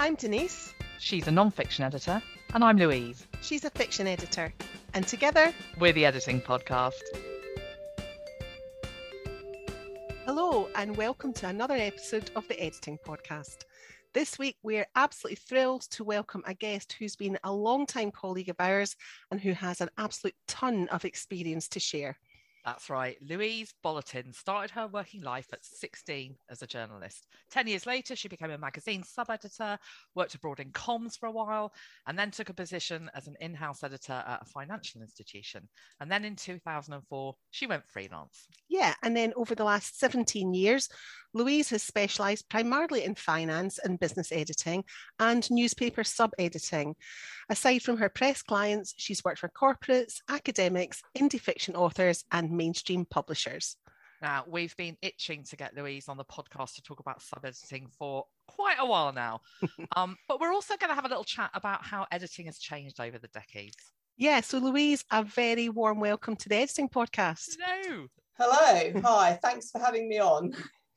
I'm Denise. She's a non fiction editor. And I'm Louise. She's a fiction editor. And together, we're the Editing Podcast. Hello, and welcome to another episode of the Editing Podcast. This week, we're absolutely thrilled to welcome a guest who's been a long-time colleague of ours and who has an absolute ton of experience to share. That's right. Louise Bolotin started her working life at 16 as a journalist. 10 years later, she became a magazine sub editor, worked abroad in comms for a while, and then took a position as an in house editor at a financial institution. And then in 2004, she went freelance. Yeah. And then over the last 17 years, Louise has specialised primarily in finance and business editing and newspaper sub editing. Aside from her press clients, she's worked for corporates, academics, indie fiction authors, and mainstream publishers. Now, we've been itching to get Louise on the podcast to talk about sub editing for quite a while now. um, but we're also going to have a little chat about how editing has changed over the decades. Yeah, so Louise, a very warm welcome to the Editing Podcast. Hello. Hello. Hi. Thanks for having me on.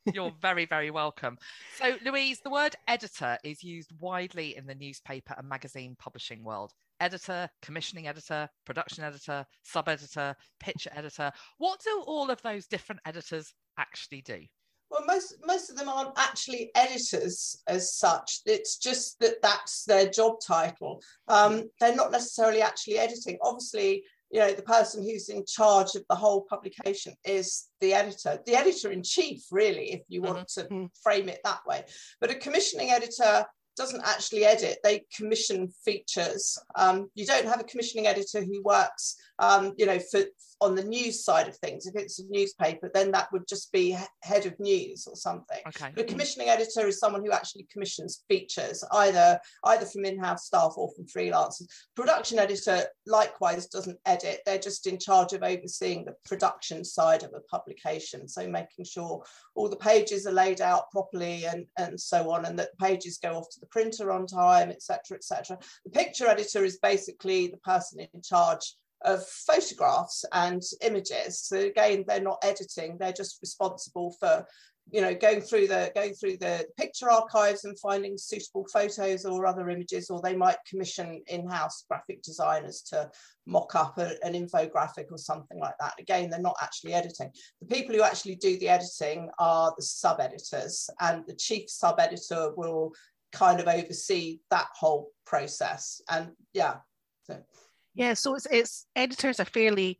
You're very, very welcome. So, Louise, the word editor is used widely in the newspaper and magazine publishing world. Editor, commissioning editor, production editor, sub editor, picture editor. What do all of those different editors actually do? Well, most most of them aren't actually editors as such. It's just that that's their job title. Um, they're not necessarily actually editing. Obviously, you know the person who's in charge of the whole publication is the editor the editor in chief really if you want mm-hmm. to mm-hmm. frame it that way but a commissioning editor doesn't actually edit they commission features. Um, you don't have a commissioning editor who works um, you know for on the news side of things if it's a newspaper then that would just be head of news or something. Okay. but a commissioning editor is someone who actually commissions features either either from in-house staff or from freelancers. Production editor likewise doesn't edit. They're just in charge of overseeing the production side of a publication. So making sure all the pages are laid out properly and and so on and that the pages go off to the printer on time etc etc the picture editor is basically the person in charge of photographs and images. So again, they're not editing; they're just responsible for, you know, going through the going through the picture archives and finding suitable photos or other images. Or they might commission in-house graphic designers to mock up a, an infographic or something like that. Again, they're not actually editing. The people who actually do the editing are the sub editors, and the chief sub editor will kind of oversee that whole process. And yeah. So. Yeah, so it's it's editors a fairly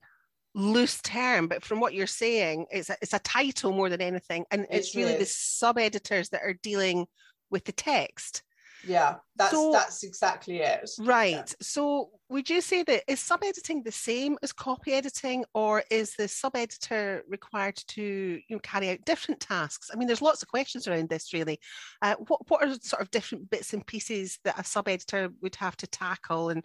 loose term, but from what you're saying, it's a, it's a title more than anything, and it's, it's really the sub editors that are dealing with the text yeah that's so, that's exactly it. Right yeah. so would you say that is sub editing the same as copy editing or is the sub editor required to you know carry out different tasks? I mean there's lots of questions around this really. Uh, what, what are sort of different bits and pieces that a sub editor would have to tackle? And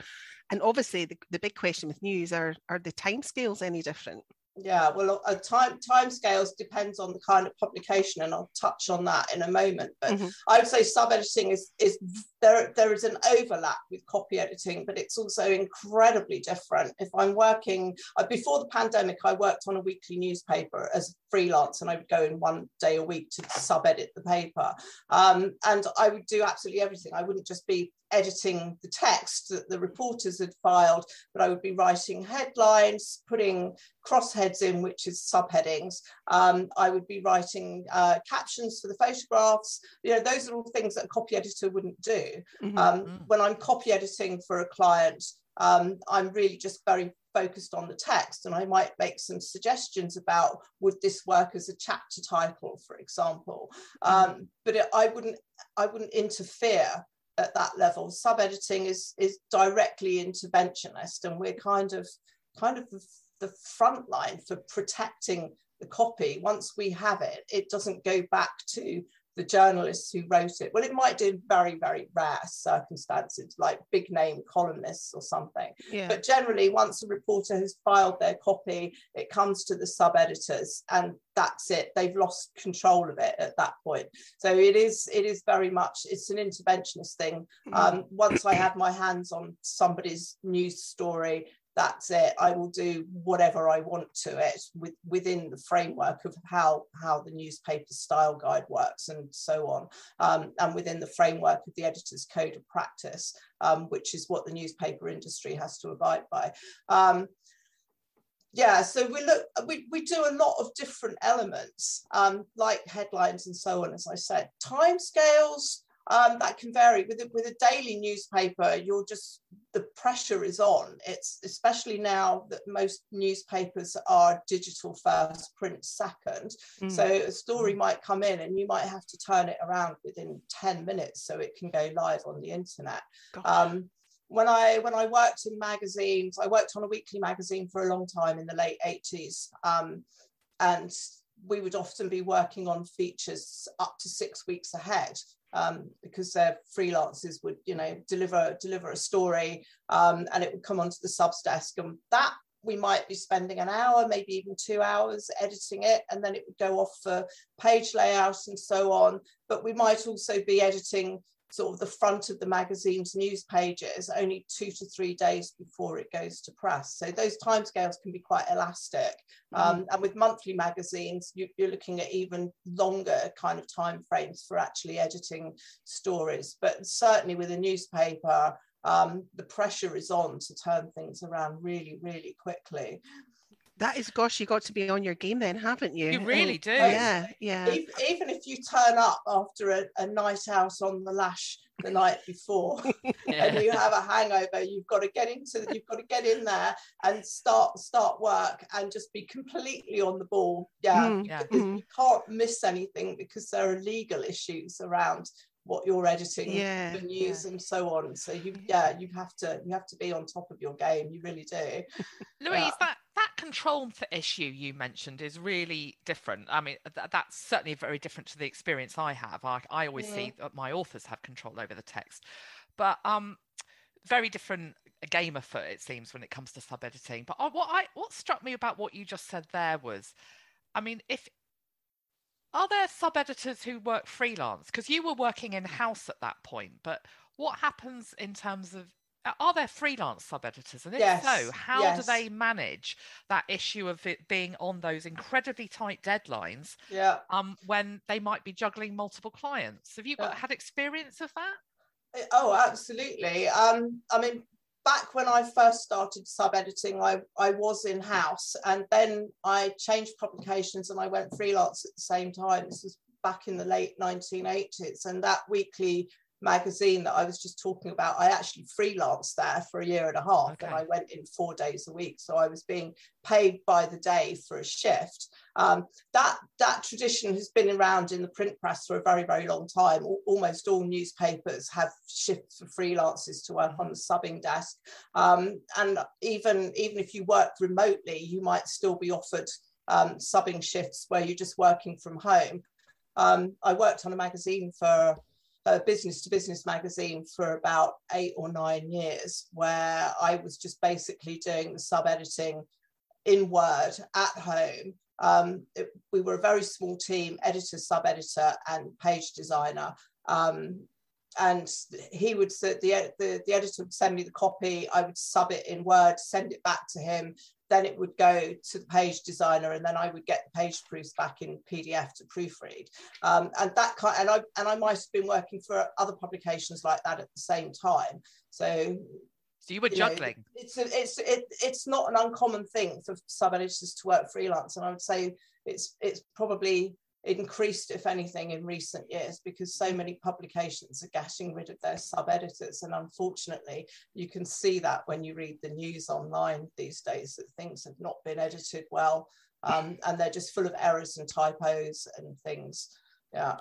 and obviously the, the big question with news are are the timescales any different yeah, well, a time time scales depends on the kind of publication, and I'll touch on that in a moment. But mm-hmm. I would say sub editing is is there. There is an overlap with copy editing, but it's also incredibly different. If I'm working uh, before the pandemic, I worked on a weekly newspaper as a freelance, and I would go in one day a week to sub edit the paper, um, and I would do absolutely everything. I wouldn't just be editing the text that the reporters had filed, but I would be writing headlines, putting crossheads in, which is subheadings. Um, I would be writing uh, captions for the photographs. You know, those are all things that a copy editor wouldn't do. Mm-hmm. Um, mm. when I'm copy editing for a client, um, I'm really just very focused on the text and I might make some suggestions about would this work as a chapter title, for example. Mm-hmm. Um, but it, I wouldn't I wouldn't interfere at that level. Sub editing is is directly interventionist, and we're kind of kind of the, front line for protecting the copy. Once we have it, it doesn't go back to the journalists who wrote it. Well, it might do in very, very rare circumstances, like big name columnists or something. Yeah. But generally, once a reporter has filed their copy, it comes to the sub editors, and that's it. They've lost control of it at that point. So it is, it is very much, it's an interventionist thing. Mm-hmm. Um, once I have my hands on somebody's news story, that's it. I will do whatever i want to it with, within the framework of how how the newspaper style guide works and so on um, and within the framework of the editor's code of practice um, which is what the newspaper industry has to abide by. Um, yeah so we look we, we do a lot of different elements um, like headlines and so on as i said. Timescales um, that can vary with a, with a daily newspaper you're just the pressure is on it's especially now that most newspapers are digital first print second mm. so a story mm. might come in and you might have to turn it around within 10 minutes so it can go live on the internet um, when I when I worked in magazines, I worked on a weekly magazine for a long time in the late 80s. Um, and we would often be working on features up to six weeks ahead um, because their freelancers would, you know, deliver deliver a story um, and it would come onto the subs desk. And that we might be spending an hour, maybe even two hours editing it, and then it would go off for page layout and so on. But we might also be editing sort of the front of the magazine's news pages only two to three days before it goes to press. So those timescales can be quite elastic. Mm. Um, and with monthly magazines, you, are looking at even longer kind of time frames for actually editing stories. But certainly with a newspaper, um, the pressure is on to turn things around really, really quickly. That is, gosh, you got to be on your game then, haven't you? You really do. Yeah, yeah. Even, even if you turn up after a, a, night out on the lash the night before yeah. and you have a hangover, you've got to get into, you've got to get in there and start start work and just be completely on the ball. Yeah, mm, yeah. Mm. you can't miss anything because there are legal issues around what you're editing yeah, the news yeah. and so on so you yeah you have to you have to be on top of your game you really do louise yeah. that that control for issue you mentioned is really different. I mean th- that's certainly very different to the experience i have. I, I always see that my authors have control over the text. But um very different game of foot it seems when it comes to sub editing but uh, what i what struck me about what you just said there was I mean, if are there sub editors who work freelance? Because you were working in house at that point, but what happens in terms of are there freelance sub editors? And if yes, so, how yes. do they manage that issue of it being on those incredibly tight deadlines? Yeah. Um, when they might be juggling multiple clients. Have you yeah. had experience of that? Oh, absolutely. Um, I mean, back when I first started sub editing, I, I was in house and then I changed publications and I went freelance at the same time. This was back in the late 1980s. And that weekly magazine that I was just talking about, I actually freelanced there for a year and a half okay. and I went in four days a week. So I was being paid by the day for a shift. Um, that, that tradition has been around in the print press for a very, very long time. Almost all newspapers have shifts for freelancers to work on the subbing desk. Um, and even, even if you work remotely, you might still be offered um, subbing shifts where you're just working from home. Um, I worked on a magazine for a business to business magazine for about eight or nine years, where I was just basically doing the sub editing in Word at home. Um, it, we were a very small team editor, sub editor, and page designer. Um, and he would the, the the editor would send me the copy i would sub it in word send it back to him then it would go to the page designer and then I would get the page proofs back in PDF to proofread. Um, and that kind and I and I might have been working for other publications like that at the same time. So so you were you juggling. Know, it's a, it's it, it's not an uncommon thing for sub editors to work freelance, and I would say it's it's probably increased, if anything, in recent years because so many publications are getting rid of their sub editors. And unfortunately, you can see that when you read the news online these days that things have not been edited well um, and they're just full of errors and typos and things. Yeah.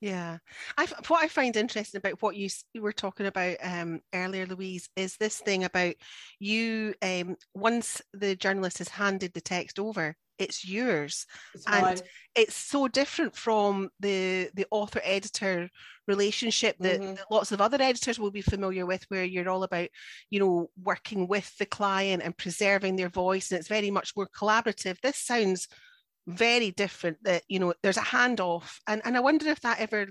Yeah, I what I find interesting about what you, you were talking about um, earlier, Louise, is this thing about you. Um, once the journalist has handed the text over, it's yours it's and mine. it's so different from the the author editor relationship that, mm-hmm. that, lots of other editors will be familiar with where you're all about you know working with the client and preserving their voice and it's very much more collaborative this sounds very different that you know there's a handoff and and i wonder if that ever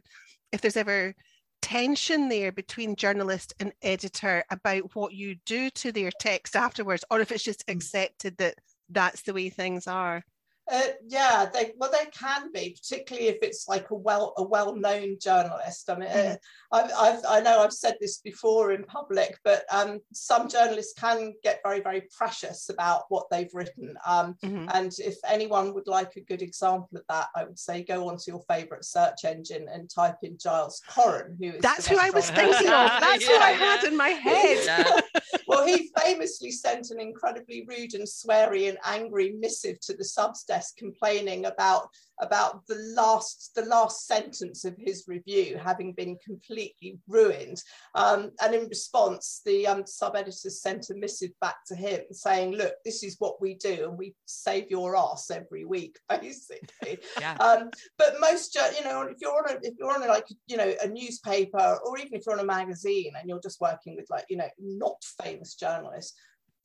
if there's ever tension there between journalist and editor about what you do to their text afterwards, or if it's just mm. accepted that that's the way things are? Uh, yeah, they well they can be, particularly if it's like a well a well known journalist. I mean, mm-hmm. uh, I've, I've, i know I've said this before in public, but um, some journalists can get very very precious about what they've written. Um, mm-hmm. And if anyone would like a good example of that, I would say go onto your favourite search engine and type in Giles Coren, who is that's who I was thinking of. That's yeah, who I had in my head. Yeah. well, he famously sent an incredibly rude and sweary and angry missive to the subs desk complaining about about the last the last sentence of his review having been completely ruined um, and in response the um, sub-editors sent a missive back to him saying look this is what we do and we save your ass every week basically yeah. um, but most you know if you're on a if you're on a, like you know a newspaper or even if you're on a magazine and you're just working with like you know not famous journalists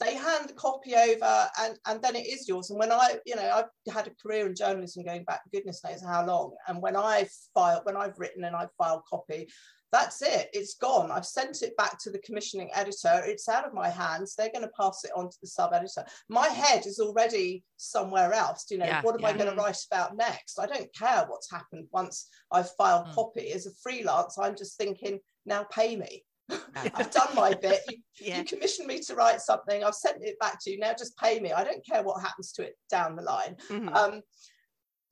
they hand the copy over and, and then it is yours. And when I, you know, I've had a career in journalism going back goodness knows how long. And when I file, when I've written and I've filed copy, that's it. It's gone. I've sent it back to the commissioning editor. It's out of my hands. They're going to pass it on to the sub editor. My head is already somewhere else. You know, yeah, what am yeah. I going to write about next? I don't care what's happened once I've filed mm. copy. As a freelance, I'm just thinking, now pay me. I've done my bit. You, yeah. you commissioned me to write something. I've sent it back to you. Now just pay me. I don't care what happens to it down the line. Mm-hmm. Um,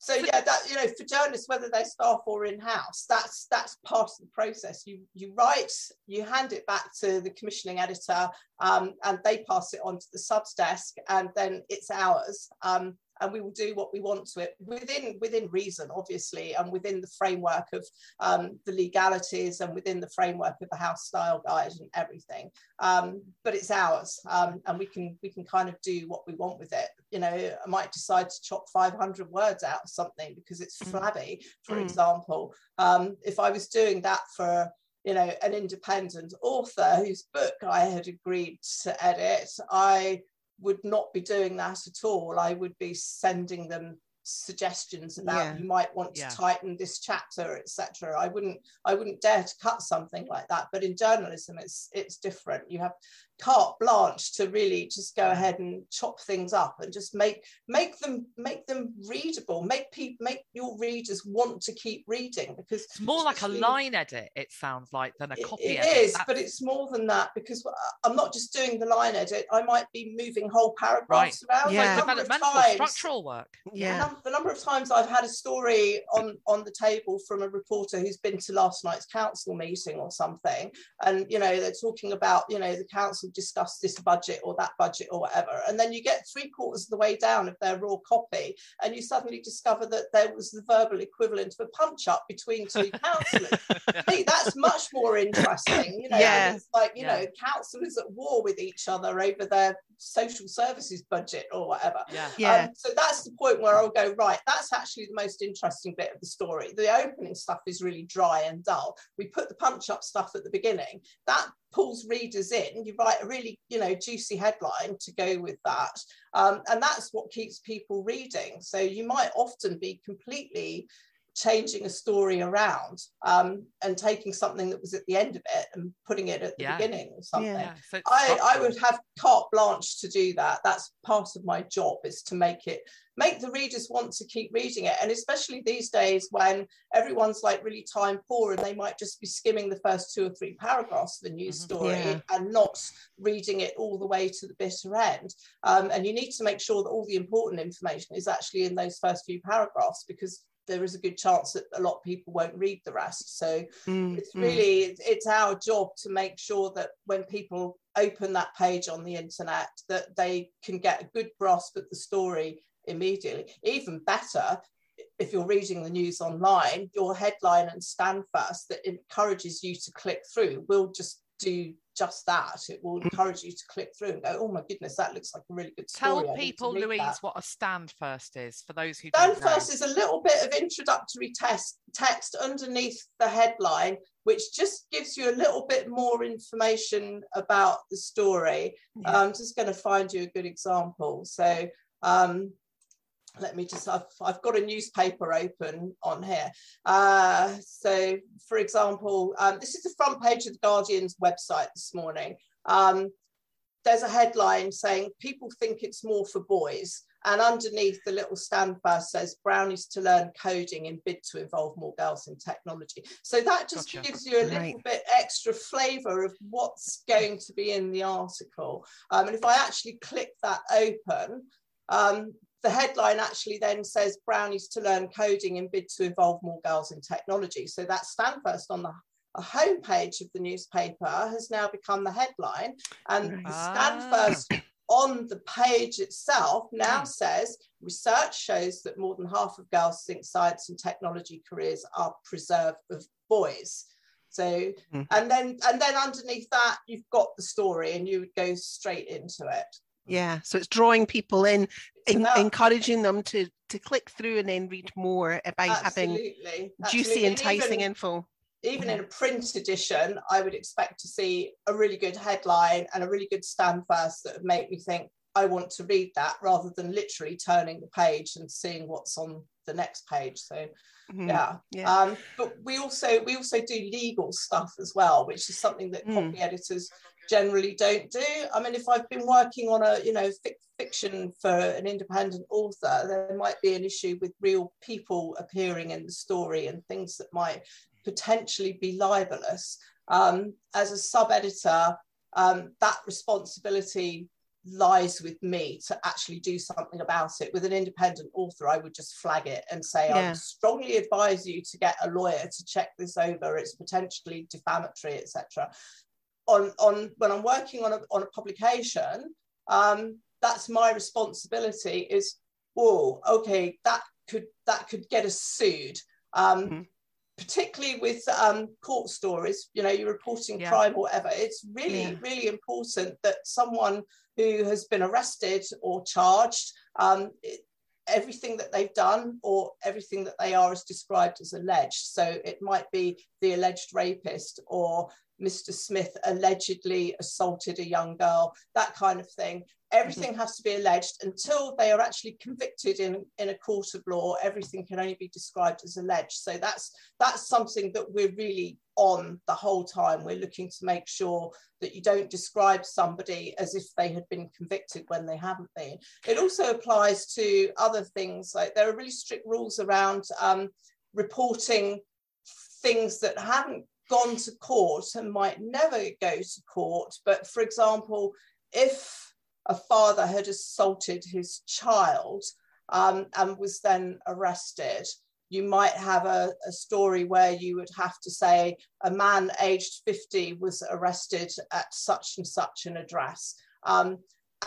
so yeah, that you know, for journalists, whether they're staff or in-house, that's that's part of the process. You you write, you hand it back to the commissioning editor, um, and they pass it on to the subs desk, and then it's ours. Um, and we will do what we want to it within within reason, obviously, and within the framework of um, the legalities and within the framework of the house style guide and everything. Um, but it's ours, um, and we can we can kind of do what we want with it. You know, I might decide to chop 500 words out of something because it's mm. flabby, for mm. example. Um, if I was doing that for you know an independent author whose book I had agreed to edit, I would not be doing that at all. I would be sending them suggestions about yeah. you might want to yeah. tighten this chapter etc i wouldn't i wouldn't dare to cut something like that but in journalism it's it's different you have carte blanche to really just go ahead and chop things up and just make make them make them readable make people make your readers want to keep reading because it's more like a line edit it sounds like than a copy it, it edit. is but it's more than that because uh, i'm not just doing the line edit i might be moving whole paragraphs right. around yeah. Like times, structural work yeah the, the number of times i've had a story on on the table from a reporter who's been to last night's council meeting or something and you know they're talking about you know the council discuss this budget or that budget or whatever. And then you get three quarters of the way down of their raw copy, and you suddenly discover that there was the verbal equivalent of a punch up between two councillors. See, that's much more interesting. You know, yeah. it's like, you yeah. know, councillors at war with each other over their social services budget or whatever. Yeah. yeah. Um, so that's the point where I'll go, right, that's actually the most interesting bit of the story. The opening stuff is really dry and dull. We put the punch up stuff at the beginning. That pulls readers in. You write a really, you know, juicy headline to go with that. Um, and that's what keeps people reading. So you might often be completely changing a story around um, and taking something that was at the end of it and putting it at the yeah. beginning or something. Yeah. So I, I would have carte blanche to do that. That's part of my job is to make it make the readers want to keep reading it. And especially these days when everyone's like really time poor and they might just be skimming the first two or three paragraphs of the news mm-hmm. story yeah. and not reading it all the way to the bitter end. Um, and you need to make sure that all the important information is actually in those first few paragraphs because there is a good chance that a lot of people won't read the rest. So mm, it's mm. really mm. it's our job to make sure that when people open that page on the internet, that they can get a good grasp of the story immediately. Even better, if you're reading the news online, your headline and stand first that encourages you to click through will just do just that. It will encourage you to click through and go, oh my goodness, that looks like a really good story. Tell people, Louise, that. what a stand first is for those who stand first is a little bit of introductory test, text underneath the headline, which just gives you a little bit more information about the story. Yeah. I'm just going to find you a good example. So, um, let me just I've, I've got a newspaper open on here. Uh, so for example um, this is the front page of the guardian's website this morning. Um, there's a headline saying people think it's more for boys. And underneath the little standfirst says brownies to learn coding in bid to involve more girls in technology. So that just gotcha. gives you a little right. bit extra flavor of what's going to be in the article. Um, and if i actually click that open um, the headline actually then says brownies to learn coding in bid to involve more girls in technology. So that standfirst on the homepage of the newspaper has now become the headline, and ah. standfirst on the page itself now says research shows that more than half of girls think science and technology careers are preserved of boys. So, mm. and then and then underneath that, you've got the story, and you would go straight into it. Yeah, so it's drawing people in, in encouraging them to to click through and then read more about Absolutely. having juicy, Absolutely. enticing even, info. Even yeah. in a print edition, I would expect to see a really good headline and a really good standfirst that would make me think I want to read that rather than literally turning the page and seeing what's on the next page. So mm-hmm. yeah. yeah. Um, but we also we also do legal stuff as well, which is something that mm. copy editors generally don't do. I mean, if I've been working on a, you know, fic- fiction for an independent author, there might be an issue with real people appearing in the story and things that might potentially be libelous. Um, as a sub editor, um, that responsibility lies with me to actually do something about it. With an independent author, I would just flag it and say, yeah. I strongly advise you to get a lawyer to check this over. It's potentially defamatory, etc on, on when I'm working on a, on a publication, um, that's my responsibility is, oh, okay, that could that could get us sued. Um, mm-hmm. Particularly with um, court stories, you know, you're reporting yeah. crime or whatever. It's really, yeah. really important that someone who has been arrested or charged, um, it, everything that they've done or everything that they are is described as alleged. So it might be the alleged rapist or Mr. Smith allegedly assaulted a young girl, that kind of thing. Everything has to be alleged until they are actually convicted in, in a court of law. Everything can only be described as alleged. So that's that's something that we're really on the whole time. We're looking to make sure that you don't describe somebody as if they had been convicted when they haven't been. It also applies to other things. Like there are really strict rules around um, reporting things that haven't gone to court and might never go to court. But for example, if a father had assaulted his child um, and was then arrested, you might have a, a, story where you would have to say a man aged 50 was arrested at such and such an address. Um,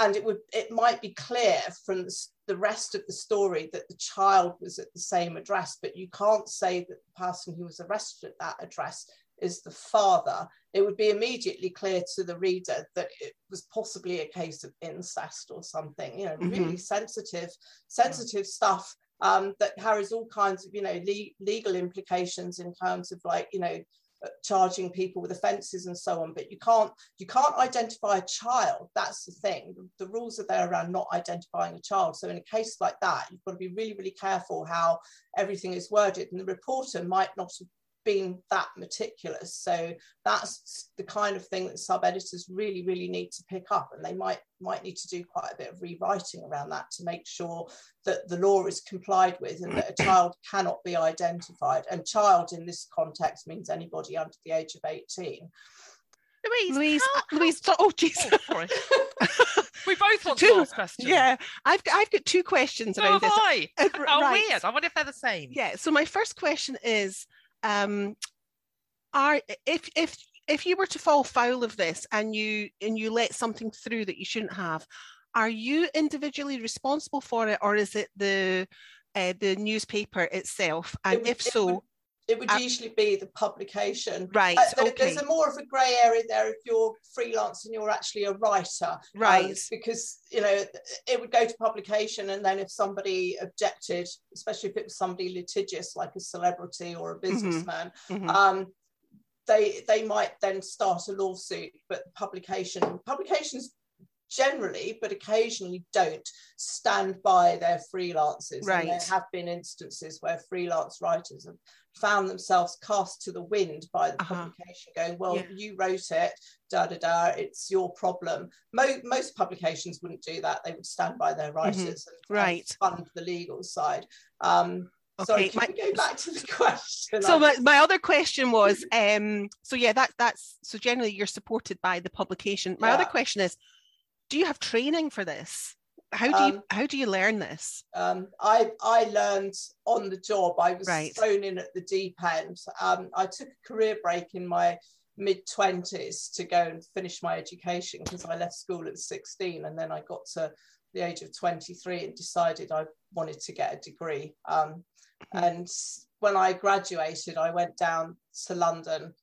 and it would it might be clear from the, the, rest of the story that the child was at the same address, but you can't say that the person who was arrested at that address is the father, it would be immediately clear to the reader that it was possibly a case of incest or something, you know, mm-hmm. really sensitive, sensitive stuff um, that carries all kinds of, you know, le- legal implications in terms of like, you know, uh, charging people with offences and so on but you can't you can't identify a child that's the thing the, the, rules are there around not identifying a child so in a case like that you've got to be really really careful how everything is worded and the reporter might not have been that meticulous. So that's the kind of thing that sub editors really, really need to pick up, and they might might need to do quite a bit of rewriting around that to make sure that the law is complied with and that a child cannot be identified. And child in this context means anybody under the age of 18. Louise, Louise, how, Louise, how... oh jeez. Oh, we both want two, to ask questions. Yeah, I've I've got two questions so around this. I. Uh, oh, right. weird. I wonder if they're the same. Yeah. So my first question is, um, are if if if you were to fall foul of this and you and you let something through that you shouldn't have, are you individually responsible for it, or is it the uh, the newspaper itself? And would, if so, it would, uh, usually be the publication. Right. Uh, there, okay. There's a more of a grey area there if you're freelance and you're actually a writer. Um, right. Um, because, you know, it would go to publication and then if somebody objected, especially if it was somebody litigious like a celebrity or a mm-hmm. businessman, mm-hmm. um, they they might then start a lawsuit, but publication publications generally, but occasionally don't stand by their freelancers. Right. And there have been instances where freelance writers have found themselves cast to the wind by the Uh-huh. publication, going, "Well, Yeah. you wrote it, da da da. It's your problem." Mo- most publications wouldn't do that; they would stand by their writers and, and Mm-hmm. Right. fund the legal side. Um, Sorry, Okay, can my- we go back to the question? so my, my other question was um so yeah that that's so generally you're supported by the publication my other question is do you have training for this how do you Um, how do you learn this um, I I learned on the job. I was Right. thrown in at the deep end. Um, I took a career break in my mid twenties to go and finish my education because I left school at sixteen, and then I got to the age of twenty three and decided I wanted to get a degree. Um, Mhm. and when I graduated, I went down to London.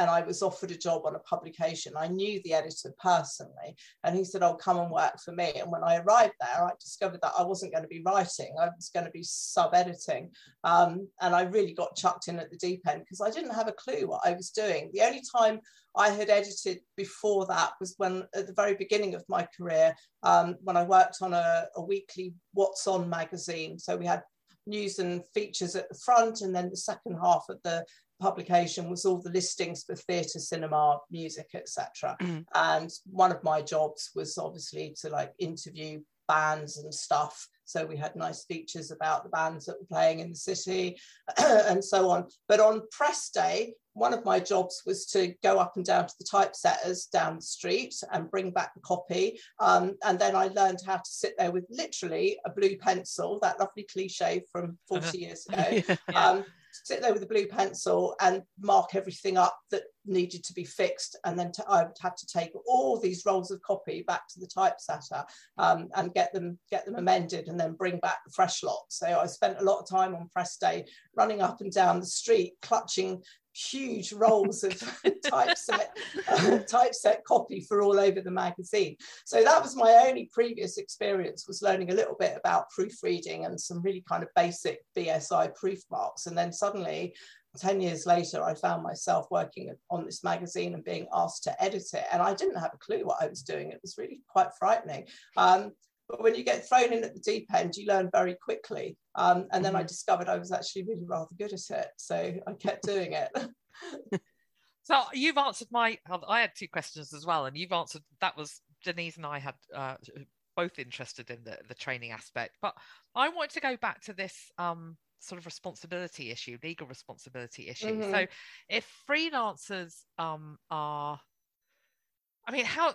And I was offered a job on a publication. I knew the editor personally, and he said, "Oh, come and work for me." And when I arrived there, I discovered that I wasn't going to be writing; I was going to be sub-editing. Um, and I really got chucked in at the deep end because I didn't have a clue what I was doing. The only time I had edited before that was when, at the very beginning of my career, um, when I worked on a, a weekly What's On magazine. So we had news and features at the front, and then the second half of the publication was all the listings for theatre, cinema, music, etc. Mm. And one of my jobs was obviously to like interview bands and stuff. So we had nice features about the bands that were playing in the city and so on. But on press day, one of my jobs was to go up and down to the typesetters down the street and bring back the copy. Um, and then I learned how to sit there with literally a blue pencil, that lovely cliche from 40 years ago. Yeah. Yeah. Um, sit there with a blue pencil and mark everything up that needed to be fixed. And then I would have to take all these rolls of copy back to the typesetter um, and get them get them amended and then bring back the fresh lot. So I spent a lot of time on press day running up and down the street, clutching huge rolls of typeset typeset copy for all over the magazine. So that was my only previous experience was learning a little bit about proofreading and some really kind of basic BSI proof marks. And then suddenly 10 years later, I found myself working on this magazine and being asked to edit it. And I didn't have a clue what I was doing. It was really quite frightening. Um, but when you get thrown in at the deep end, you learn very quickly. Um, and then I Mhm. discovered I was actually really rather good at it. So I kept doing it. So you've answered my. I had two questions as well, and you've answered. That was Denise and I had uh, both interested in the the training aspect, but I want to go back to this um, sort of responsibility issue, legal responsibility issue. Mhm. So if freelancers um, are, I mean, how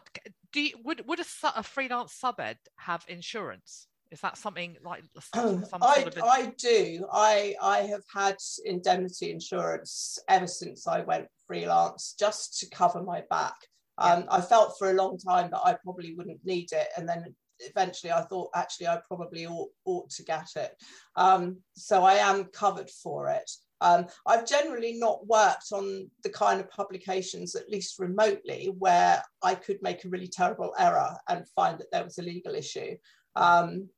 do you, would would a, a freelance sub ed have insurance? Is that something like some, some I, sort of? I do. I I have had indemnity insurance ever since I went freelance, just to cover my back. Um, I felt for a long time that I probably wouldn't need it, and then eventually I thought actually I probably ought, ought to get it. Um, so I am covered for it. Um, I've generally not worked on the kind of publications, at least remotely, where I could make a really terrible error and find that there was a legal issue. Um,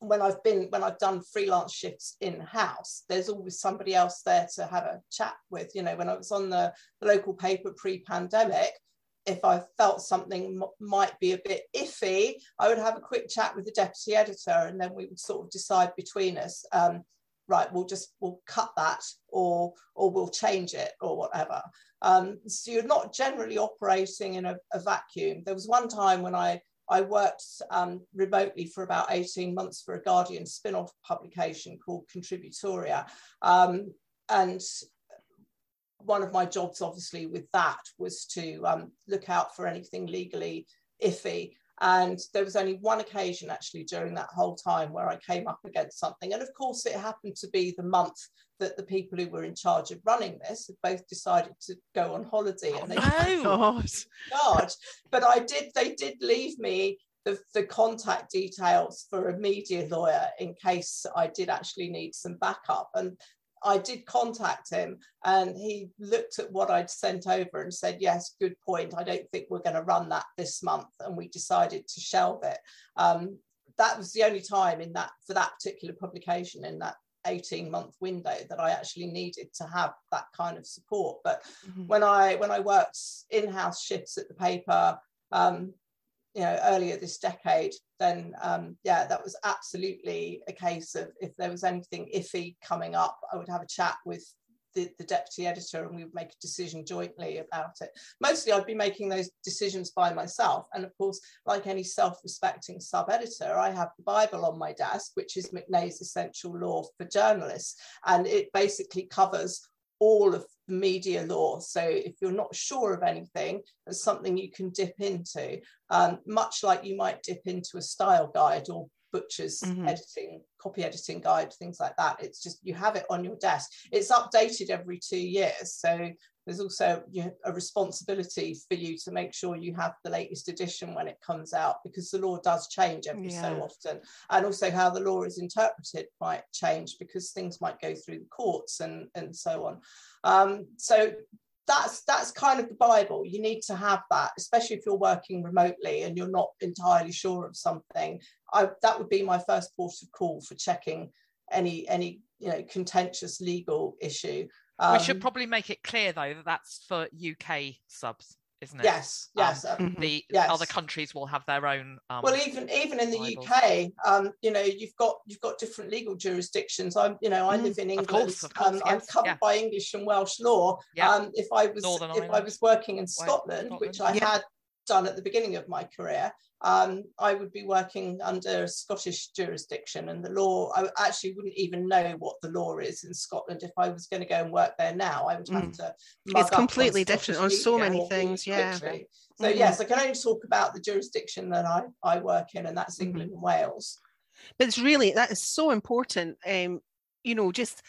when I've been when I've done freelance shifts in house, there's always somebody else there to have a chat with. You know, when I was on the, the local paper pre-pandemic, if I felt something m- might be a bit iffy, I would have a quick chat with the deputy editor, and then we would sort of decide between us. Um, right, we'll just we'll cut that, or or we'll change it, or whatever. Um, so you're not generally operating in a, a vacuum. There was one time when I I worked um, remotely for about 18 months for a Guardian spin off publication called Contributoria. Um, and one of my jobs, obviously, with that was to um, look out for anything legally iffy. And there was only one occasion actually during that whole time where I came up against something. And of course, it happened to be the month that the people who were in charge of running this had both decided to go on holiday. Oh, and they no. God. charge. But I did, they did leave me the, the contact details for a media lawyer in case I did actually need some backup. And I did contact him and he looked at what I'd sent over and said, Yes, good point. I don't think we're going to run that this month. And we decided to shelve it. Um, that was the only time in that for that particular publication in that 18 month window that I actually needed to have that kind of support. But Mhm. when I when I worked in-house shifts at the paper, um, you know earlier this decade, then um, yeah, that was absolutely a case of if there was anything iffy coming up, I would have a chat with the, the, deputy editor and we would make a decision jointly about it. Mostly I'd be making those decisions by myself. And of course, like any self-respecting sub-editor, I have the Bible on my desk, which is McNae's Essential Law for Journalists. And it basically covers all of media law. So if you're not sure of anything, there's something you can dip into, um, much like you might dip into a style guide or butcher's mm-hmm. editing, copy editing guide, things like that. It's just you have it on your desk. It's updated every two years. So there's also you know, a responsibility for you to make sure you have the latest edition when it comes out because the law does change every yeah. so often. And also how the law is interpreted might change because things might go through the courts and, and so on. Um, so that's that's kind of the bible you need to have that especially if you're working remotely and you're not entirely sure of something I, that would be my first port of call for checking any any you know contentious legal issue um, we should um, probably make it clear though that that's for uk subs isn't it? Yes, yes. Um, mm-hmm. the yes. other countries will have their own. Um, well, even even in the Bibles. UK, um, you know, you've got you've got different legal jurisdictions. I'm, you know, I mm, live in England. Of course, of course, um, yes. I'm covered yeah. by English and Welsh law. Yeah. Um, if I was Northern if Ireland. I was working in Scotland, Scotland. which I yeah. had done at the beginning of my career, um, I would be working under Scottish jurisdiction and the law. I actually wouldn't even know what the law is in Scotland if I was going to go and work there now. I would have mm. to. It's completely different on so many things. Yeah. Quickly. So mm-hmm. yes, I can only talk about the jurisdiction that I, I work in, and that's mm-hmm. England mm-hmm. and Wales. But it's really that is so important. Um, you know, just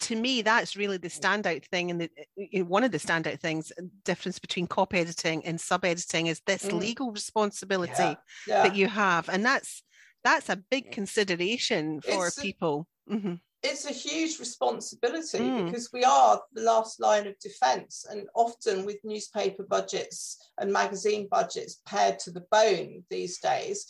to me, that's really the standout thing, and one of the standout things, uh, difference between copy editing and sub editing is this mm. legal responsibility yeah. Yeah. that you have, and that's that's a big consideration for it's people. A, mm-hmm. It's a huge responsibility mm. because we are the last line of defence, and often with newspaper budgets and magazine budgets pared to the bone these days,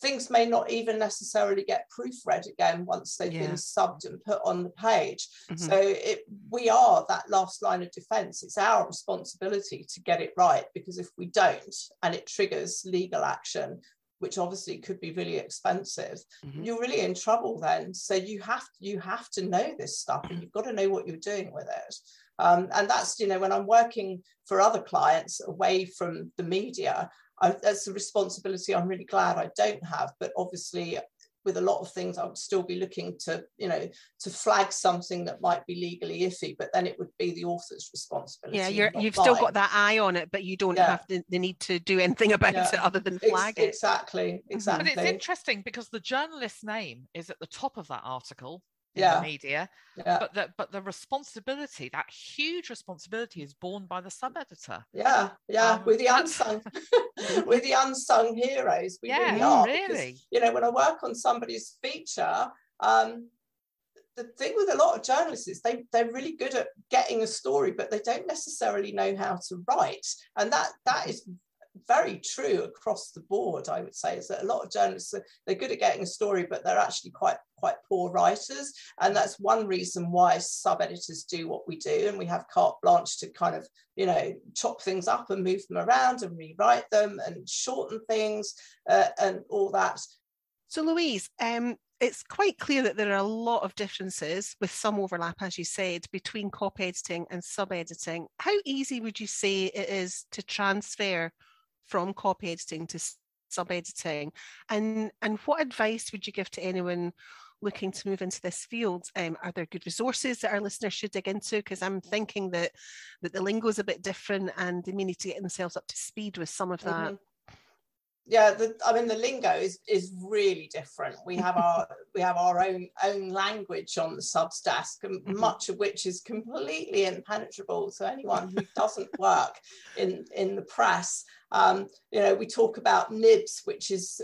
things may not even necessarily get proofread again once they've yeah. been subbed and put on the page. Mm-hmm. So it, we are that last line of defense. It's our responsibility to get it right because if we don't and it triggers legal action, which obviously could be really expensive, mm-hmm. you're really in trouble then. So you have you have to know this stuff and you've got to know what you're doing with it. Um, and that's you know when I'm working for other clients away from the media, I, that's a responsibility I'm really glad I don't have. But obviously, with a lot of things, I would still be looking to, you know, to flag something that might be legally iffy, but then it would be the author's responsibility. Yeah, you're, you've mine. still got that eye on it, but you don't yeah. have the, the, need to do anything about yeah. it other than flag Ex- it. Exactly, exactly. But it's interesting because the journalist's name is at the top of that article in yeah. the media. Yeah. But the but the responsibility, that huge responsibility, is borne by the sub editor. Yeah, yeah, um, with the unsung, with the unsung heroes. We yeah, really are. Really. Because, you know, when I work on somebody's feature, um, the thing with a lot of journalists is they they're really good at getting a story, but they don't necessarily know how to write, and that that is very true across the board i would say is that a lot of journalists they're good at getting a story but they're actually quite quite poor writers. And that's one reason why sub editors do what we do. And we have carte blanche to kind of you know chop things up and move them around and rewrite them and shorten things uh, and all that. So louise um it's quite clear that there are a lot of differences with some overlap, as you said, between copy editing and sub editing. How easy would you say it is to transfer from copy editing to sub editing and and what advice would you give to anyone looking to move into this field? Um, are there good resources that our listeners should dig into? Because i'm thinking that that the lingo is a bit different and they may need to get themselves up to speed with some of that mm-hmm yeah the, i mean the lingo is is really different. We have our we have our own own language on the subs desk mm-hmm. much of which is completely impenetrable to anyone who doesn't work in in the press. Um, you know we talk about nibs which is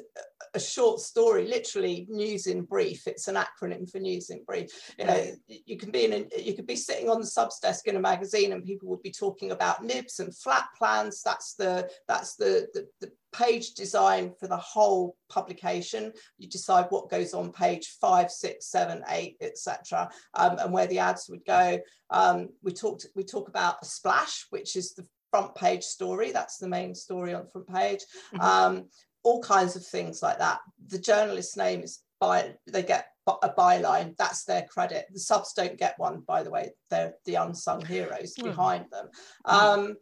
a short story literally news in brief. It's an acronym for news in brief. You know you can be in a, you could be sitting on the subs desk in a magazine and people would be talking about nibs and flat plans. That's the that's the, the, the page design for the whole publication. You decide what goes on page five, six, seven, eight, etc., um, and where the ads would go. Um, we talked. We talk about a splash, which is the front page story. That's the main story on the front page. Mm-hmm. Um, all kinds of things like that. The journalist's name is by they get a byline. That's their credit. The subs don't get one, by the way. They're the unsung heroes mm. behind them. Mm.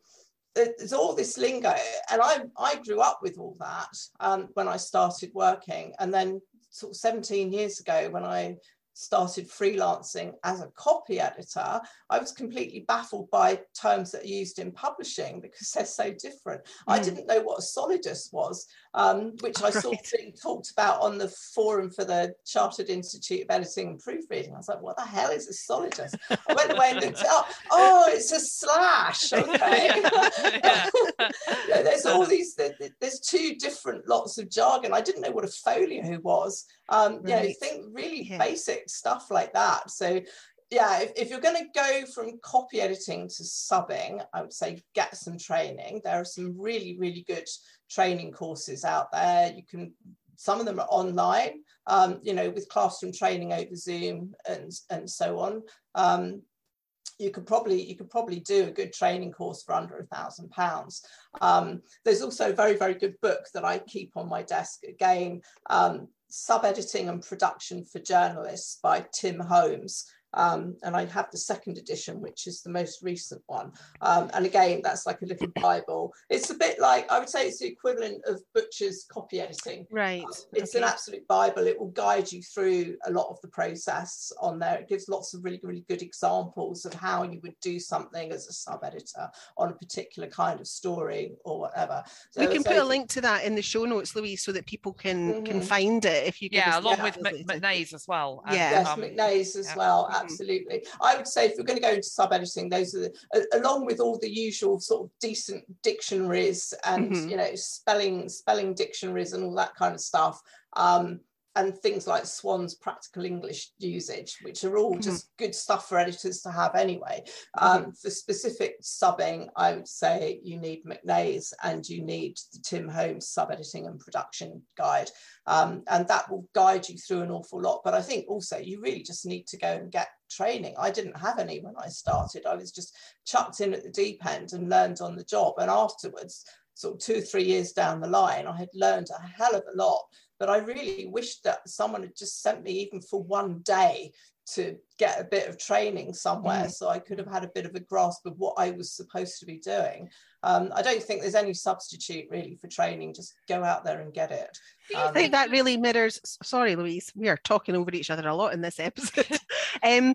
There's all this lingo, and I I grew up with all that um, when I started working, and then sort of 17 years ago when I started freelancing as a copy editor, I was completely baffled by terms that are used in publishing because they're so different. Mm. I didn't know what a solidus was, um, which I right. saw being talked about on the forum for the Chartered Institute of Editing and Proofreading. I was like, what the hell is a solidus? I went away and looked it up. Oh, it's a slash. Okay. there's all these, there's two different lots of jargon. I didn't know what a folio was. Um, right. You know, think really yeah. basic stuff like that. So yeah, if, if you're going to go from copy editing to subbing, I would say get some training. There are some really, really good training courses out there. You can, some of them are online, um, you know, with classroom training over Zoom and, and so on. Um, you could probably you could probably do a good training course for under a thousand pounds. Um, there's also a very very good book that I keep on my desk again, um, sub editing and production for journalists by Tim Holmes. Um, and I have the second edition, which is the most recent one. Um, and again, that's like a little Bible. It's a bit like I would say it's the equivalent of Butcher's copy editing. Right. Um, it's okay. an absolute Bible. It will guide you through a lot of the process on there. It gives lots of really, really good examples of how you would do something as a sub editor on a particular kind of story or whatever. So we can put a link to that in the show notes, Louise, so that people can mm-hmm. can find it if you yeah, along yeah, with McNae's as well. Yeah, yes, um, McNae's as yeah. well. Absolutely. I would say if you're going to go into sub editing, those are the, along with all the usual sort of decent dictionaries and mm-hmm. you know spelling spelling dictionaries and all that kind of stuff. Um, and things like Swan's practical English usage, which are all mm-hmm. just good stuff for editors to have anyway. Um, mm-hmm. For specific subbing, I would say you need McNae's and you need the Tim Holmes sub editing and production guide. Um, and that will guide you through an awful lot. But I think also you really just need to go and get training. I didn't have any when I started. I was just chucked in at the deep end and learned on the job. And afterwards, sort of two or three years down the line, I had learned a hell of a lot but I really wish that someone had just sent me even for one day to get a bit of training somewhere mm. so I could have had a bit of a grasp of what I was supposed to be doing. Um, I don't think there's any substitute really for training. Just go out there and get it. Do you um, think that really mirrors? Sorry, Louise, we are talking over each other a lot in this episode. um,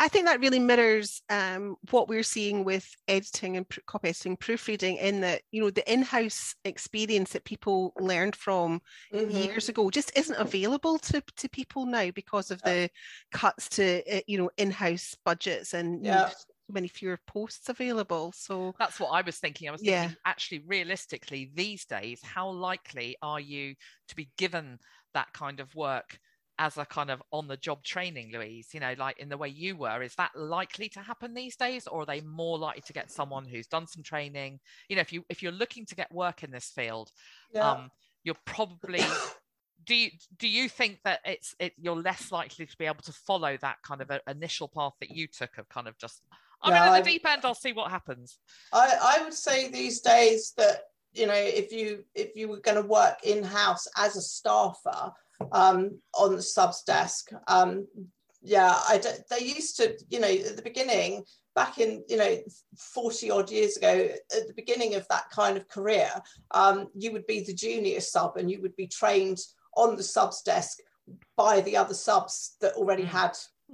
I think that really mirrors um, what we're seeing with editing and copy editing, proofreading, in that you know the in-house experience that people learned from mm-hmm. years ago just isn't available to, to people now because of the cuts to uh, you know in-house budgets and yeah. you know, many fewer posts available. So that's what I was thinking. I was thinking yeah. actually realistically these days, how likely are you to be given that kind of work? As a kind of on the job training louise you know like in the way you were is that likely to happen these days or are they more likely to get someone who's done some training? You know if you if you're looking to get work in this field yeah. um you're probably do you do you think that it's it you're less likely to be able to follow that kind of a, initial path that you took of kind of just i'm yeah, in at the deep end i'll see what happens i i would say these days that you know if you if you were going to work in house as a staffer um, on the subs desk. Um, yeah, I d- they used to, you know, at the beginning, back in, you know, 40 odd years ago, at the beginning of that kind of career, um, you would be the junior sub and you would be trained on the subs desk by the other subs that already mm.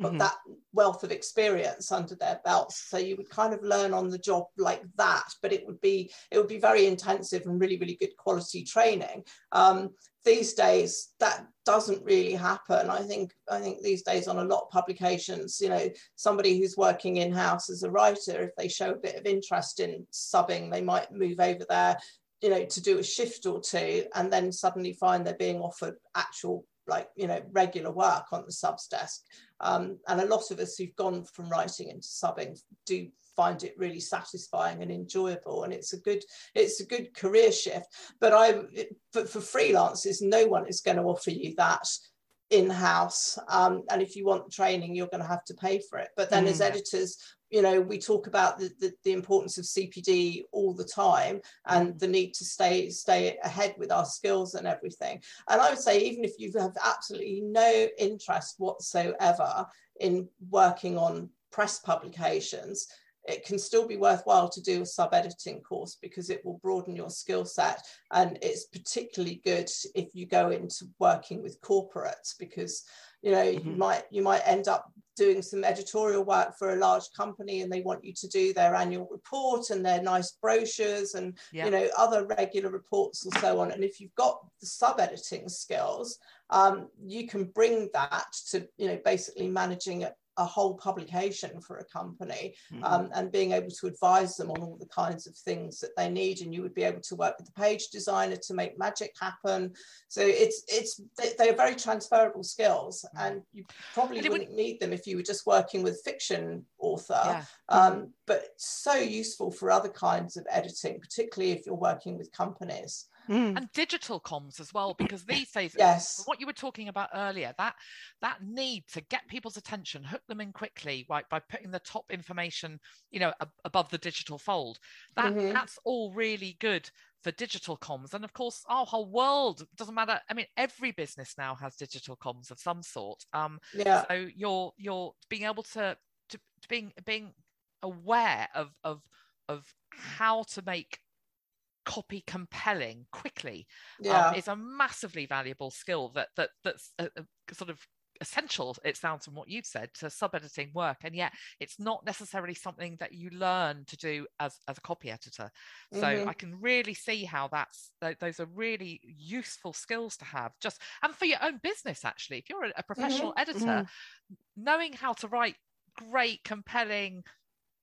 Mm-hmm. that wealth of experience under their belts so you would kind of learn on the job like that but it would be it would be very intensive and really really good quality training. Um, these days that doesn't really happen. I think i think these days on a lot of publications you know somebody who's working in house as a writer if they show a bit of interest in subbing they might move over there you know to do a shift or two and then suddenly find they're being offered actual like you know regular work on the subs desk. Um, and a lot of us who've gone from writing into subbing do find it really satisfying and enjoyable and it's a good it's a good career shift. But i but for freelancers no one is going to offer you that in-house. Um, and if you want training you're going to have to pay for it. But then mm. as editors you know we talk about the, the, the, importance of cpd all the time and the need to stay stay ahead with our skills and everything. And i would say even if you have absolutely no interest whatsoever in working on press publications it can still be worthwhile to do a sub editing course because it will broaden your skill set. And it's particularly good if you go into working with corporates because you know mm-hmm. you might you might end up doing some editorial work for a large company and they want you to do their annual report and their nice brochures and yeah. you know other regular reports and so on and if you've got the sub editing skills um, you can bring that to you know basically managing a whole publication for a company mm-hmm. um, and being able to advise them on all the kinds of things that they need and you would be able to work with the page designer to make magic happen so it's it's they're very transferable skills mm-hmm. and you probably wouldn't would... need them if you were just working with fiction author yeah. um, but so useful for other kinds of editing particularly if you're working with companies mm. and digital comms as well because these days yes what you were talking about earlier that that need to get people's attention hook them in quickly right by putting the top information you know ab- above the digital fold that mm-hmm. that's all really good for digital comms and of course our whole world doesn't matter i mean every business now has digital comms of some sort um yeah so you're you're being able to to, to being being aware of of of how to make copy compelling quickly um, yeah. um, is a massively valuable skill that that that's a, a sort of essential it sounds from what you've said to sub-editing work and yet it's not necessarily something that you learn to do as, as a copy editor so mm-hmm. i can really see how that's those are really useful skills to have just and for your own business actually if you're a, a professional mm-hmm. editor mm-hmm. knowing how to write great compelling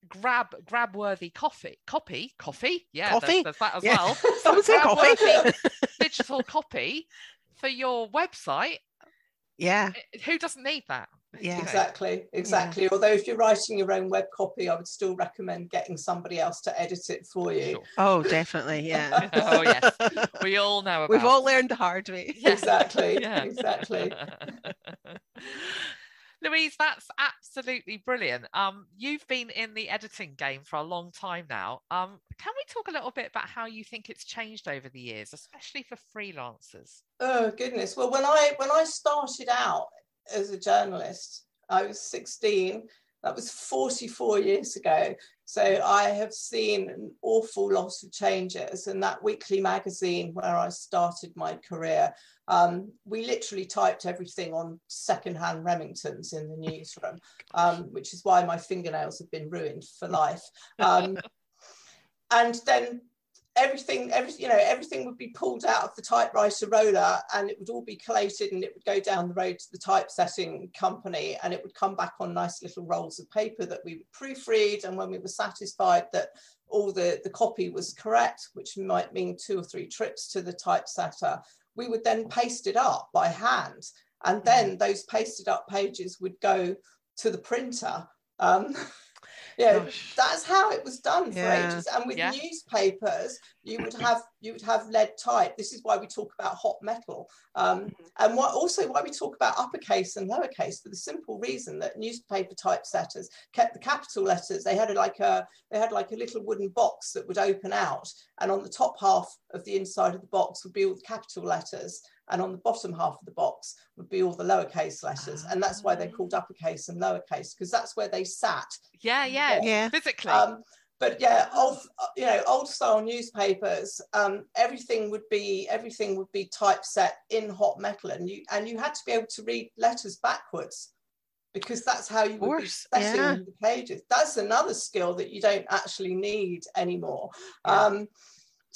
grab grab worthy coffee copy coffee yeah coffee? there's, there's that as yeah. well. Someone say coffee. digital copy for your website. Yeah. Who doesn't need that? Yeah. Exactly exactly. Yeah. although if you're writing your own web copy i would still recommend getting somebody else to edit it for you. Sure. oh definitely yeah. Oh yes. We all know we've all learned the hard way. Exactly yeah. exactly Louise, that's absolutely brilliant. Um, you've been in the editing game for a long time now. Um, can we talk a little bit about how you think it's changed over the years, especially for freelancers? Oh goodness. Well, when I when I started out as a journalist, I was 16 that was 44 years ago. So I have seen an awful lot of changes. And that weekly magazine where I started my career, um, we literally typed everything on secondhand Remingtons in the newsroom, um, which is why my fingernails have been ruined for life. Um, and then everything, every, you know, everything would be pulled out of the typewriter roller and it would all be collated and it would go down the road to the typesetting company and it would come back on nice little rolls of paper that we would proofread. And when we were satisfied that all the, the copy was correct, which might mean two or three trips to the typesetter, we would then paste it up by hand. And then mm-hmm. those pasted up pages would go to the printer. Um, yeah, that's how it was done for yeah. ages. And with yeah. newspapers, you would have you would have lead type. This is why we talk about hot metal, um, mm-hmm. and what also why we talk about uppercase and lowercase for the simple reason that newspaper typesetters kept the capital letters. They had like a they had like a little wooden box that would open out, and on the top half of the inside of the box would be all the capital letters, and on the bottom half of the box would be all the lowercase letters. And that's why they're called uppercase and lowercase because that's where they sat. Yeah yeah. yeah physically. Um, but yeah old you know old style newspapers um, everything would be everything would be typeset in hot metal and you and you had to be able to read letters backwards because that's how you would be setting yeah. the pages. That's another skill that you don't actually need anymore. Yeah. um,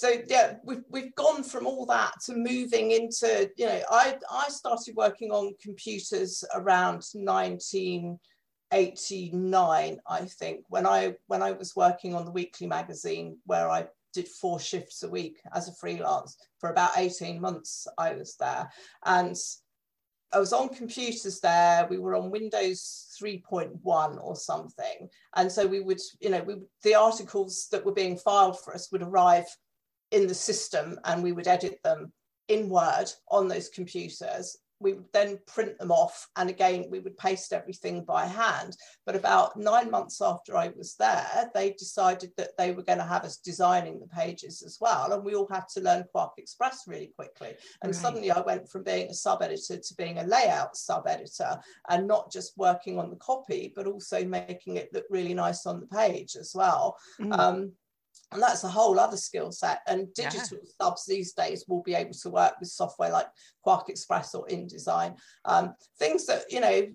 so yeah we've, we've gone from all that to moving into you know i i started working on computers around 1989 i think when i when i was working on the weekly magazine where i did four shifts a week as a freelance. For about 18 months i was there. And I was on computers there. We were on Windows 3.1 or something, and so we would, you know, we the articles that were being filed for us would arrive in the system and we would edit them in Word on those computers. We would then print them off and again we would paste everything by hand. But about nine months after i was there they decided that they were going to have us designing the pages as well. And we all had to learn QuarkXPress really quickly. And right. suddenly i went from being a sub editor to being a layout sub editor and not just working on the copy but also making it look really nice on the page as well. Mm. um, and that's a whole other skill set and digital yeah. subs these days will be able to work with software like QuarkXPress or indesign um, things that you know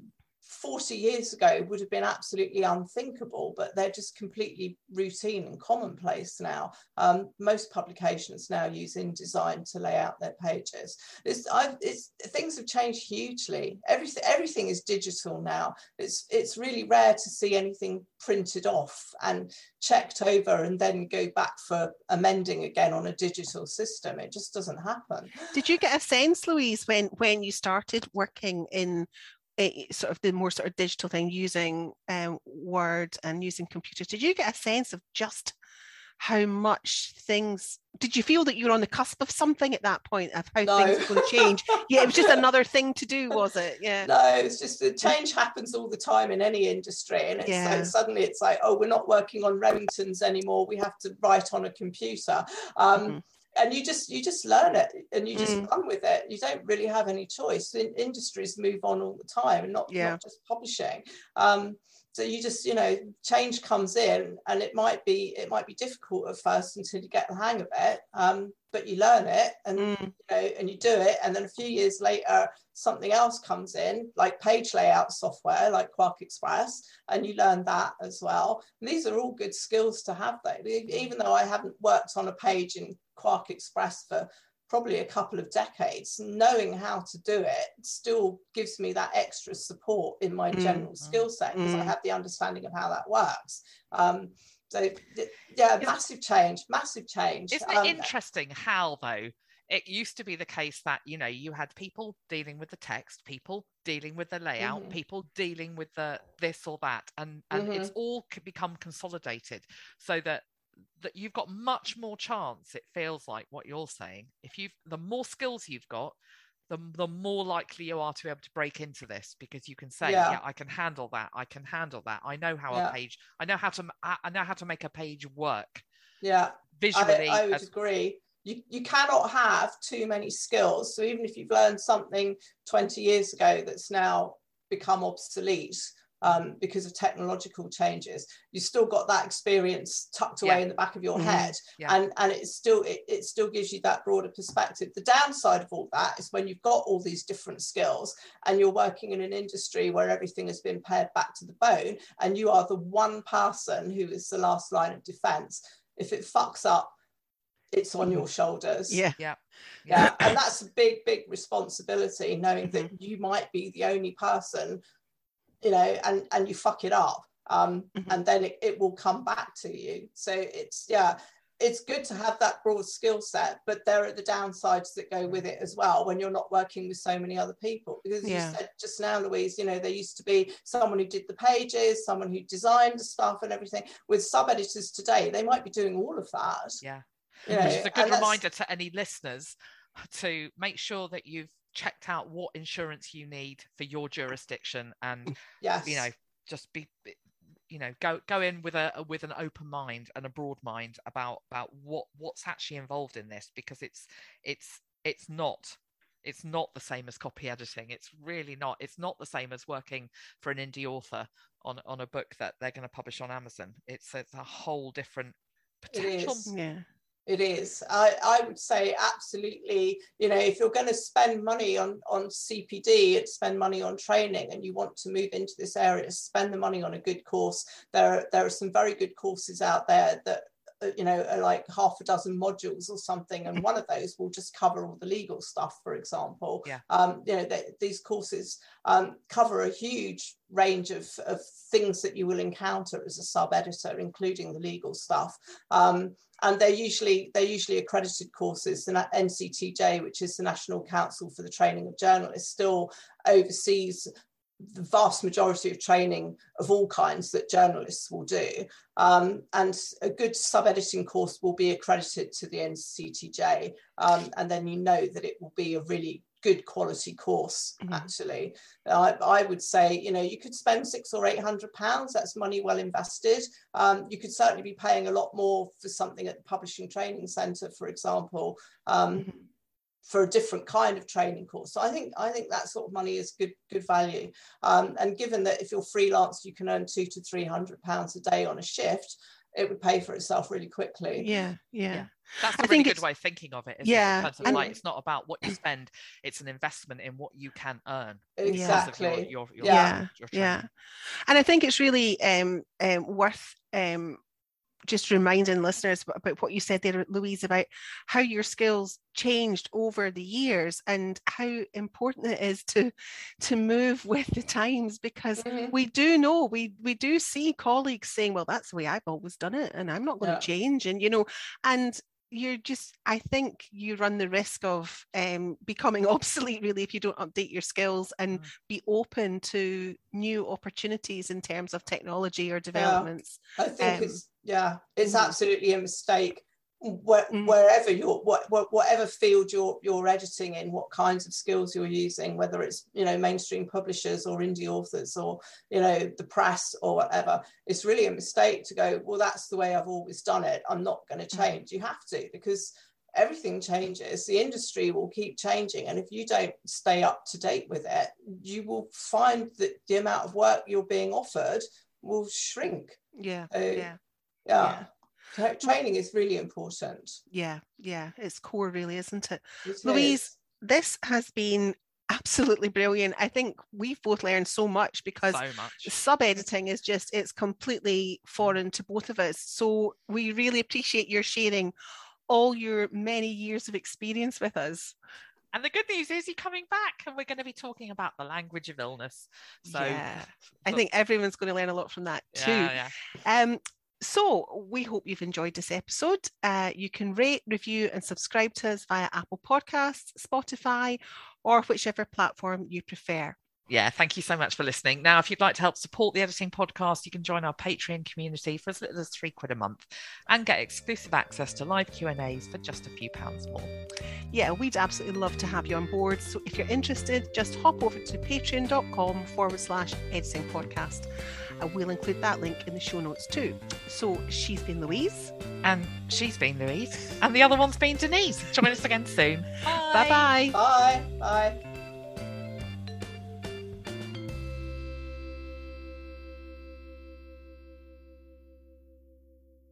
40 years ago would have been absolutely unthinkable, but they're just completely routine and commonplace now. Um, most publications now use InDesign to lay out their pages. It's, it's, things have changed hugely. Everything, everything is digital now. It's, it's really rare to see anything printed off and checked over and then go back for amending again on a digital system. It just doesn't happen. Did you get a sense, Louise, when, when you started working in sort of the more sort of digital thing using um, Word and using computers, did you get a sense of just how much things did you feel that you were on the cusp of something at that point of how no. things were going to change? Yeah it was just another thing to do was it? Yeah. No it's just the change happens all the time in any industry and it's yeah. like suddenly it's like oh we're not working on remingtons anymore we have to write on a computer. Um, mm-hmm and you just you just learn it and you just mm. run with it you don't really have any choice in, industries move on all the time and not, yeah. not just publishing um, so you just you know change comes in and it might be it might be difficult at first until you get the hang of it um, but you learn it and mm. you know and you do it and then a few years later something else comes in like page layout software like QuarkXPress and you learn that as well and these are all good skills to have though even though i haven't worked on a page in QuarkXPress for probably a couple of decades, knowing how to do it still gives me that extra support in my mm. general skill set because mm. I have the understanding of how that works. Um, so yeah, massive change, massive change. Isn't it um, interesting how though it used to be the case that you know you had people dealing with the text, people dealing with the layout, mm-hmm. people dealing with the this or that, and and mm-hmm. it's all become consolidated so that that you've got much more chance it feels like what you're saying. If you've the more skills you've got the, the more likely you are to be able to break into this because you can say yeah, yeah i can handle that. I can handle that. I know how yeah. a page i know how to i know how to make a page work. Yeah. Visually i, I would as, agree. You, you cannot have too many skills. So even if you've learned something 20 years ago that's now become obsolete um, because of technological changes you still got that experience tucked away yeah. in the back of your mm-hmm. head yeah. and and it still it, it still gives you that broader perspective the downside of all that is when you've got all these different skills and you're working in an industry where everything has been pared back to the bone and you are the one person who is the last line of defense if it fucks up it's on your shoulders. Yeah. Yeah. Yeah. and that's a big, big responsibility, knowing that mm-hmm. you might be the only person you know, and and you fuck it up, um, mm-hmm. and then it, it will come back to you. So it's yeah, it's good to have that broad skill set, but there are the downsides that go with it as well when you're not working with so many other people. Because yeah. you said just now, Louise, you know, there used to be someone who did the pages, someone who designed the stuff and everything. With sub editors today, they might be doing all of that. Yeah. You know, Which is a good reminder to any listeners to make sure that you've checked out what insurance you need for your jurisdiction and yes. you know just be you know go go in with a with an open mind and a broad mind about about what what's actually involved in this because it's it's it's not it's not the same as copy editing. It's really not it's not the same as working for an indie author on on a book that they're going to publish on amazon. It's it's a whole different potential yeah it is. I, I would say absolutely, you know, if you're going to spend money on, on CPD and spend money on training and you want to move into this area, spend the money on a good course. There, there are some very good courses out there that you know like half a dozen modules or something and one of those will just cover all the legal stuff for example. Yeah. um, you know they, these courses um, cover a huge range of, of things that you will encounter as a sub editor including the legal stuff. Um, and they're usually they're usually accredited courses. The nctj which is the national council for the training of journalists still oversees the vast majority of training of all kinds that journalists will do. Um, and a good sub-editing course will be accredited to the NCTJ. Um, and then you know that it will be a really good quality course mm-hmm. actually I, I, would say you know you could spend six or eight hundred pounds that's money well invested um, you could certainly be paying a lot more for something at the publishing training center for example um, mm-hmm. For a different kind of training course so i think i think that sort of money is good good value um, and given that if you're freelance you can earn two to three hundred pounds a day on a shift it would pay for itself really quickly. Yeah, yeah. yeah. That's a I really good way of thinking of it. yeah, it? and, like it's not about what you spend; it's an investment in what you can earn. Exactly. Your, your, your, yeah, yeah. And I think it's really um, um, worth um, just reminding listeners about what you said there, Louise, about how your skills changed over the years and how important it is to to move with the times because mm-hmm. we do know we we do see colleagues saying, well, that's the way I've always done it, and I'm not going yeah. to change, and you know, and you're just i think you run the risk of um, becoming obsolete really if you don't update your skills and mm. be open to new opportunities in terms of technology or developments yeah, i think um, it's yeah it's mm. absolutely a mistake where, mm. wherever you're what, whatever field you're you're editing in what kinds of skills you're using whether it's you know mainstream publishers or indie authors or you know the press or whatever it's really a mistake to go well that's the way i've always done it. I'm not going to mm. change. You have to because everything changes. The industry will keep changing and if you don't stay up to date with it you will find that the amount of work you're being offered will shrink. Yeah. yeah. Yeah, yeah training is really important. Yeah, yeah, it's core, really, isn't it? it Louise, is. this has been absolutely brilliant. I think we've both learned so much because so much. sub editing is just, it's completely foreign to both of us. So we really appreciate your sharing all your many years of experience with us. And the good news is you're coming back and we're going to be talking about the language of illness. So yeah, I think everyone's going to learn a lot from that too. Yeah, yeah. Um, so we hope you've enjoyed this episode. Uh, you can rate, review, and subscribe to us via Apple Podcasts, Spotify, or whichever platform you prefer. Yeah, thank you so much for listening. Now, if you'd like to help support the editing podcast, you can join our Patreon community for as little as three quid a month and get exclusive access to live Q and A's for just a few pounds more. Yeah, we'd absolutely love to have you on board. So if you're interested, just hop over to patreon.com forward slash editing podcast. And we'll include that link in the show notes too. So she's been Louise. And she's been Louise. And the other one's been Denise. Join us again soon. Bye-bye. Bye. Bye.